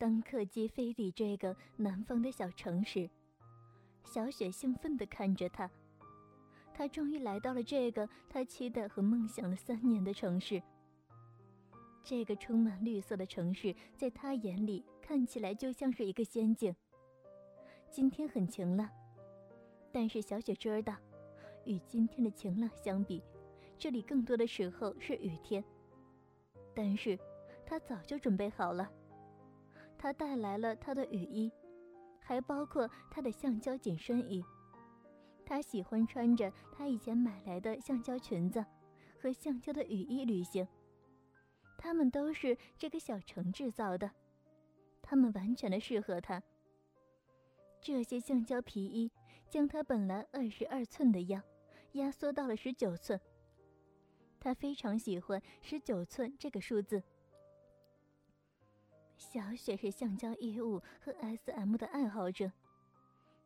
当客机飞抵这个南方的小城时，小雪兴奋地看着他。他终于来到了这个他期待和梦想了三年的城市。这个充满绿色的城市，在他眼里看起来就像是一个仙境。今天很晴朗，但是小雪知道，与今天的晴朗相比，这里更多的时候是雨天。但是，她早就准备好了。他带来了他的雨衣，还包括他的橡胶紧身衣。他喜欢穿着他以前买来的橡胶裙子和橡胶的雨衣旅行。它们都是这个小城制造的，它们完全的适合他。这些橡胶皮衣将他本来二十二寸的腰压缩到了十九寸。他非常喜欢十九寸这个数字。小雪是橡胶衣物和 S.M 的爱好者。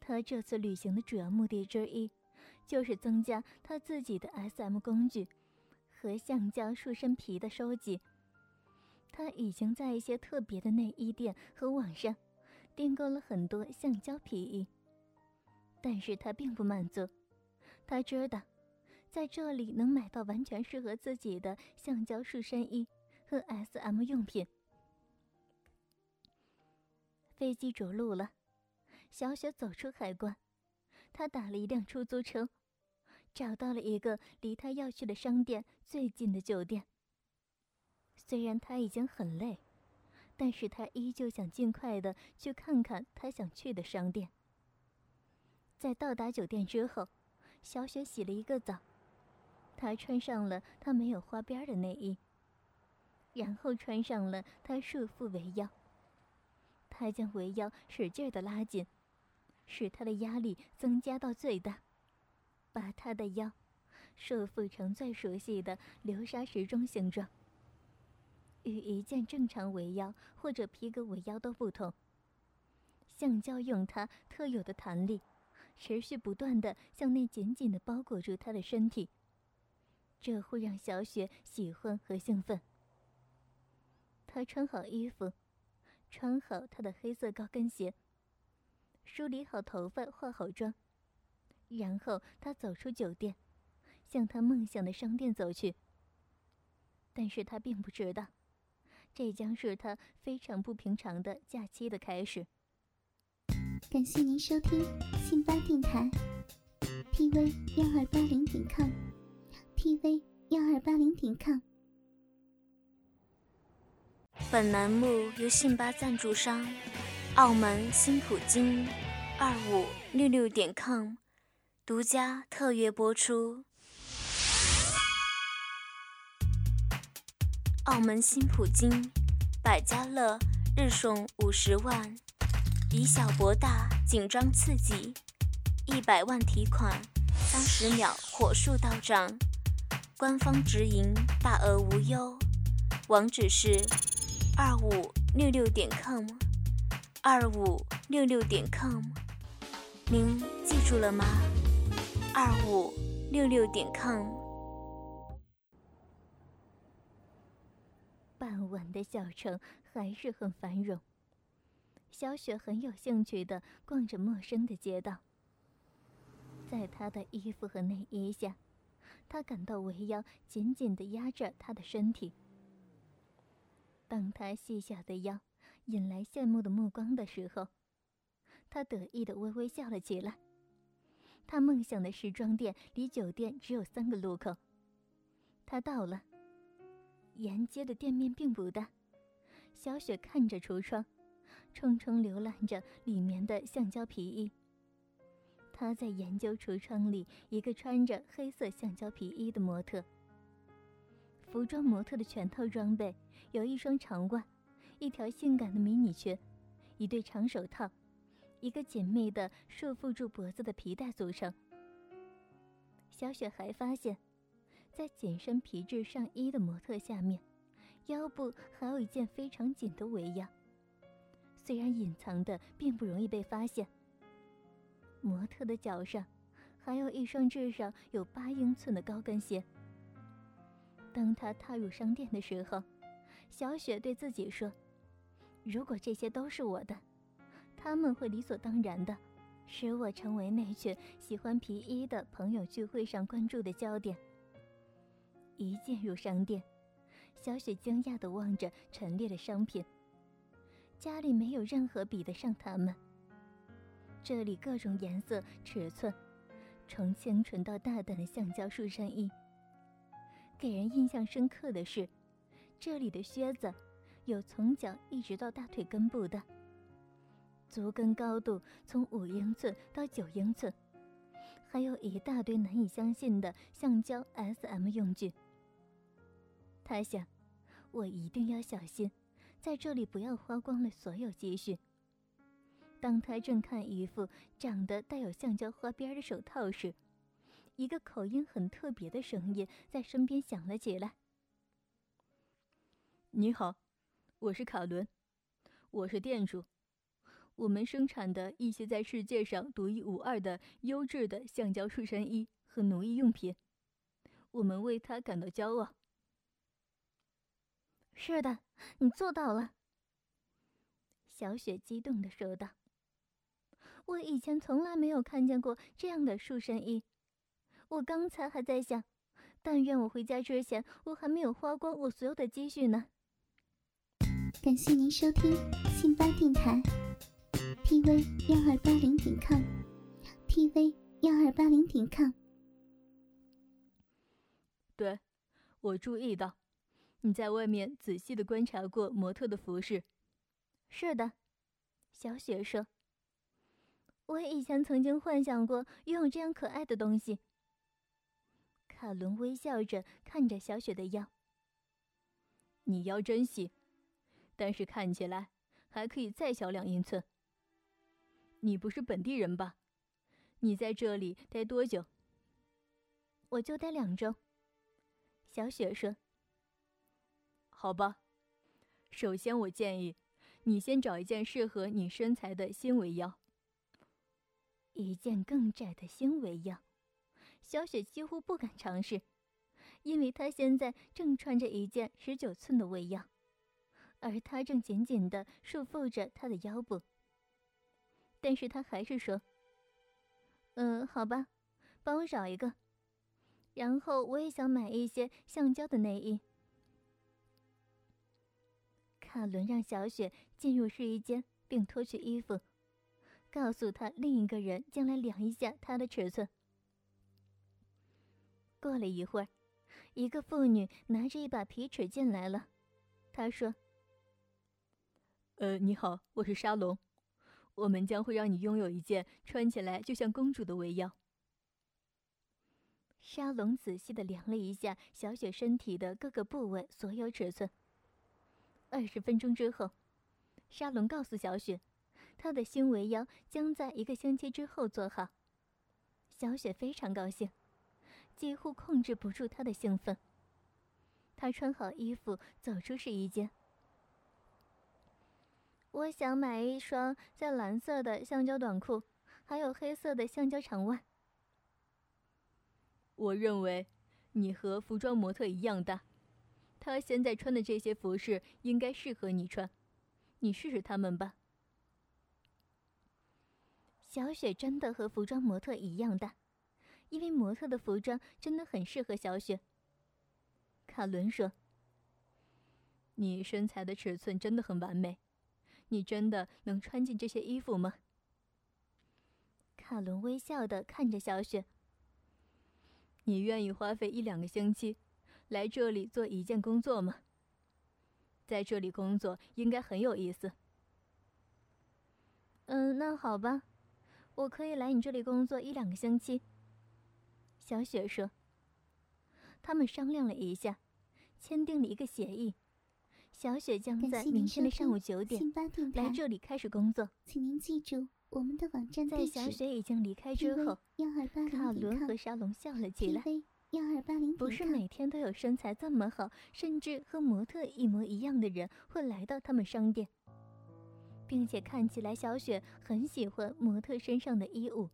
她这次旅行的主要目的之一，就是增加她自己的 S.M 工具和橡胶束身皮的收集。她已经在一些特别的内衣店和网上订购了很多橡胶皮衣，但是她并不满足。她知道，在这里能买到完全适合自己的橡胶束身衣和 S.M 用品。飞机着陆了。小雪走出海关，她打了一辆出租车，找到了一个离她要去的商店最近的酒店。虽然她已经很累，但是她依旧想尽快的去看看她想去的商店。在到达酒店之后，小雪洗了一个澡，她穿上了她没有花边的内衣，然后穿上了她束缚围腰。他将围腰使劲的拉紧。使他的压力增加到最大，把他的腰束缚成最熟悉的流沙时钟形状。与一件正常围腰或者皮革围腰都不同，橡胶用它特有的弹力，持续不断的向内紧紧的包裹住他的身体。这会让小雪喜欢和兴奋。她穿好衣服，穿好她的黑色高跟鞋。梳理好头发，化好妆，然后他走出酒店，向他梦想的商店走去。但是他并不知道，这将是他非常不平常的假期的开始。感谢您收听信巴电台，tv 幺二八零点 com，tv 幺二八零点 com。本栏目由信巴赞助商。澳门新普京二五六六点 com 独家特约播出。澳门新普京百家乐日送五十万，以小博大，紧张刺激，一百万提款，三十秒火速到账，官方直营，大额无忧。网址是二五六六点 com。二五六六点 com，您记住了吗？二五六六点 com。傍晚的小城还是很繁荣。小雪很有兴趣的逛着陌生的街道，在她的衣服和内衣下，她感到围腰紧紧的压着她的身体。当她细小的腰。引来羡慕的目光的时候，他得意的微微笑了起来。他梦想的时装店离酒店只有三个路口。他到了。沿街的店面并不大。小雪看着橱窗，匆匆浏览着里面的橡胶皮衣。他在研究橱窗里一个穿着黑色橡胶皮衣的模特。服装模特的全套装备有一双长袜。一条性感的迷你裙，一对长手套，一个紧密的束缚住脖子的皮带组成。小雪还发现，在紧身皮质上衣的模特下面，腰部还有一件非常紧的围腰。虽然隐藏的并不容易被发现。模特的脚上，还有一双至少有八英寸的高跟鞋。当他踏入商店的时候，小雪对自己说。如果这些都是我的，他们会理所当然的使我成为那群喜欢皮衣的朋友聚会上关注的焦点。一进入商店，小雪惊讶地望着陈列的商品。家里没有任何比得上他们。这里各种颜色、尺寸，从清纯到大胆的橡胶束衫衣。给人印象深刻的是，这里的靴子有从脚一直到大腿根部的，足跟高度从五英寸到九英寸，还有一大堆难以相信的橡胶 S.M 用具。他想，我一定要小心，在这里不要花光了所有积蓄。当他正看一副长得带有橡胶花边的手套时，一个口音很特别的声音在身边响了起来：“你好，我是卡伦，我是店主。我们生产的一些在世界上独一无二的优质的橡胶束身衣和奴役用品，我们为他感到骄傲。”是的，你做到了。小雪激动的说道：“我以前从来没有看见过这样的束身衣，我刚才还在想，但愿我回家之前，我还没有花光我所有的积蓄呢。”感谢您收听信巴电台，tv 幺二八零点 com，tv 幺二八零点 com。对，我注意到。你在外面仔细的观察过模特的服饰？是的，小雪说。我以前曾经幻想过拥有这样可爱的东西。卡伦微笑着看着小雪的腰。你腰真细，但是看起来还可以再小两英寸。你不是本地人吧？你在这里待多久？我就待两周。小雪说。好吧，首先我建议你先找一件适合你身材的新围腰。一件更窄的新围腰，小雪几乎不敢尝试，因为她现在正穿着一件十九寸的卫腰，而它正紧紧的束缚着她的腰部。但是她还是说：“嗯，好吧，帮我找一个。然后我也想买一些橡胶的内衣。”卡伦让小雪进入试衣间，并脱去衣服，告诉她另一个人将来量一下她的尺寸。过了一会儿，一个妇女拿着一把皮尺进来了。她说：“呃，你好，我是沙龙，我们将会让你拥有一件穿起来就像公主的围腰。”沙龙仔细的量了一下小雪身体的各个部位，所有尺寸。二十分钟之后，沙龙告诉小雪，她的新围腰将在一个星期之后做好。小雪非常高兴，几乎控制不住他的兴奋。他穿好衣服走出试衣间。我想买一双在蓝色的橡胶短裤，还有黑色的橡胶长袜。我认为，你和服装模特一样大。他现在穿的这些服饰应该适合你穿，你试试它们吧。小雪真的和服装模特一样大，因为模特的服装真的很适合小雪。卡伦说：“你身材的尺寸真的很完美，你真的能穿进这些衣服吗？”卡伦微笑的看着小雪：“你愿意花费一两个星期？”来这里做一件工作吗？在这里工作应该很有意思。嗯，那好吧，我可以来你这里工作一两个星期。小雪说。他们商量了一下，签订了一个协议。小雪将在明天的上午九点来这里开始工作。请您记住我们的网站在小雪已经离开之后，卡伦和沙龙笑了起来。幺二八零不是每天都有身材这么好，甚至和模特一模一样的人会来到他们商店，并且看起来小雪很喜欢模特身上的衣物。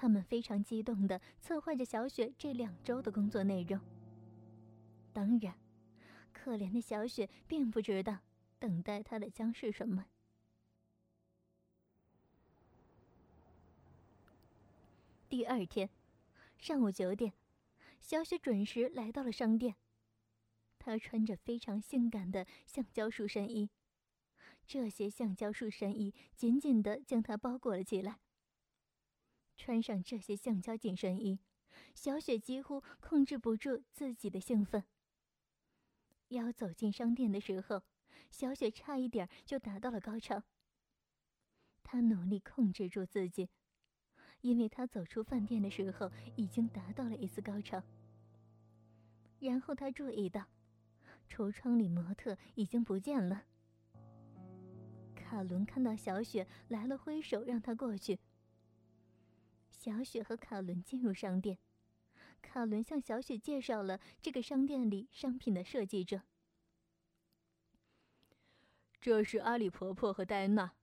他们非常激动地策划着小雪这两周的工作内容。当然，可怜的小雪并不知道，等待她的将是什么。第二天上午九点，小雪准时来到了商店。她穿着非常性感的橡胶束身衣，这些橡胶束身衣紧紧的将她包裹了起来。穿上这些橡胶紧身衣，小雪几乎控制不住自己的兴奋。要走进商店的时候，小雪差一点就达到了高潮。她努力控制住自己。因为他走出饭店的时候已经达到了一次高潮，然后他注意到，橱窗里模特已经不见了。卡伦看到小雪来了，挥手让她过去。小雪和卡伦进入商店，卡伦向小雪介绍了这个商店里商品的设计者。这是阿里婆婆和戴安娜，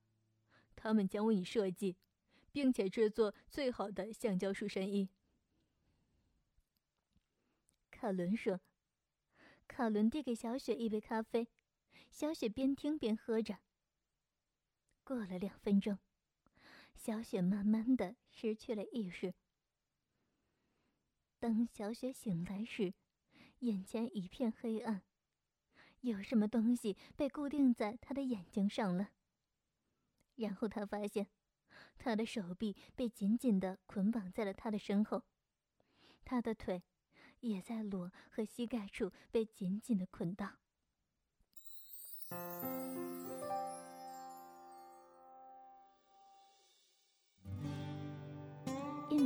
他们将为你设计。并且制作最好的橡胶束身衣。卡伦说：“卡伦递给小雪一杯咖啡，小雪边听边喝着。过了两分钟，小雪慢慢的失去了意识。当小雪醒来时，眼前一片黑暗，有什么东西被固定在她的眼睛上了。然后她发现。”他的手臂被紧紧的捆绑在了他的身后，他的腿也在裸和膝盖处被紧紧的捆绑。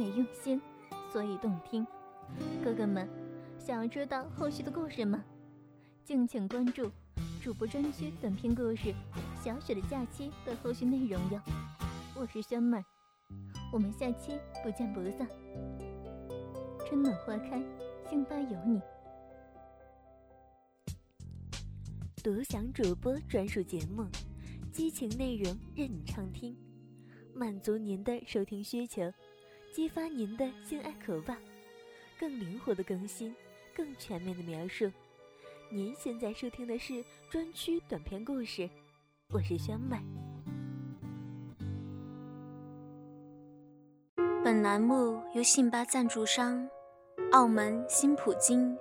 因为用心，所以动听。哥哥们，想要知道后续的故事吗？敬请关注主播专区短篇故事《小雪的假期》的后续内容哟。我是轩妹，我们下期不见不散。春暖花开，信吧有你。独享主播专属节目，激情内容任你畅听，满足您的收听需求，激发您的性爱渴望，更灵活的更新，更全面的描述。您现在收听的是专区短篇故事，我是轩妹。本栏目由信吧赞助商澳门新普京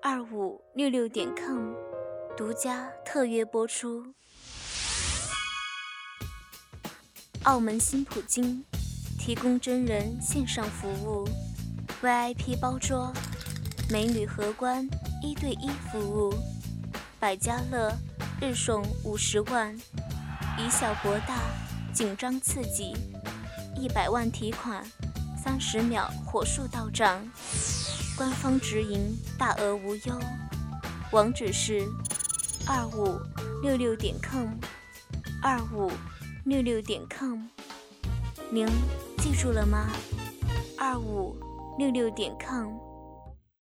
二五六六点 com 独家特约播出。澳门新普京提供真人线上服务，VIP 包桌，美女荷官一对一服务，百家乐日送五十万，以小博大，紧张刺激，一百万提款。三十秒火速到账，官方直营，大额无忧。网址是二五六六点 com，二五六六点 com，您记住了吗？二五六六点 com。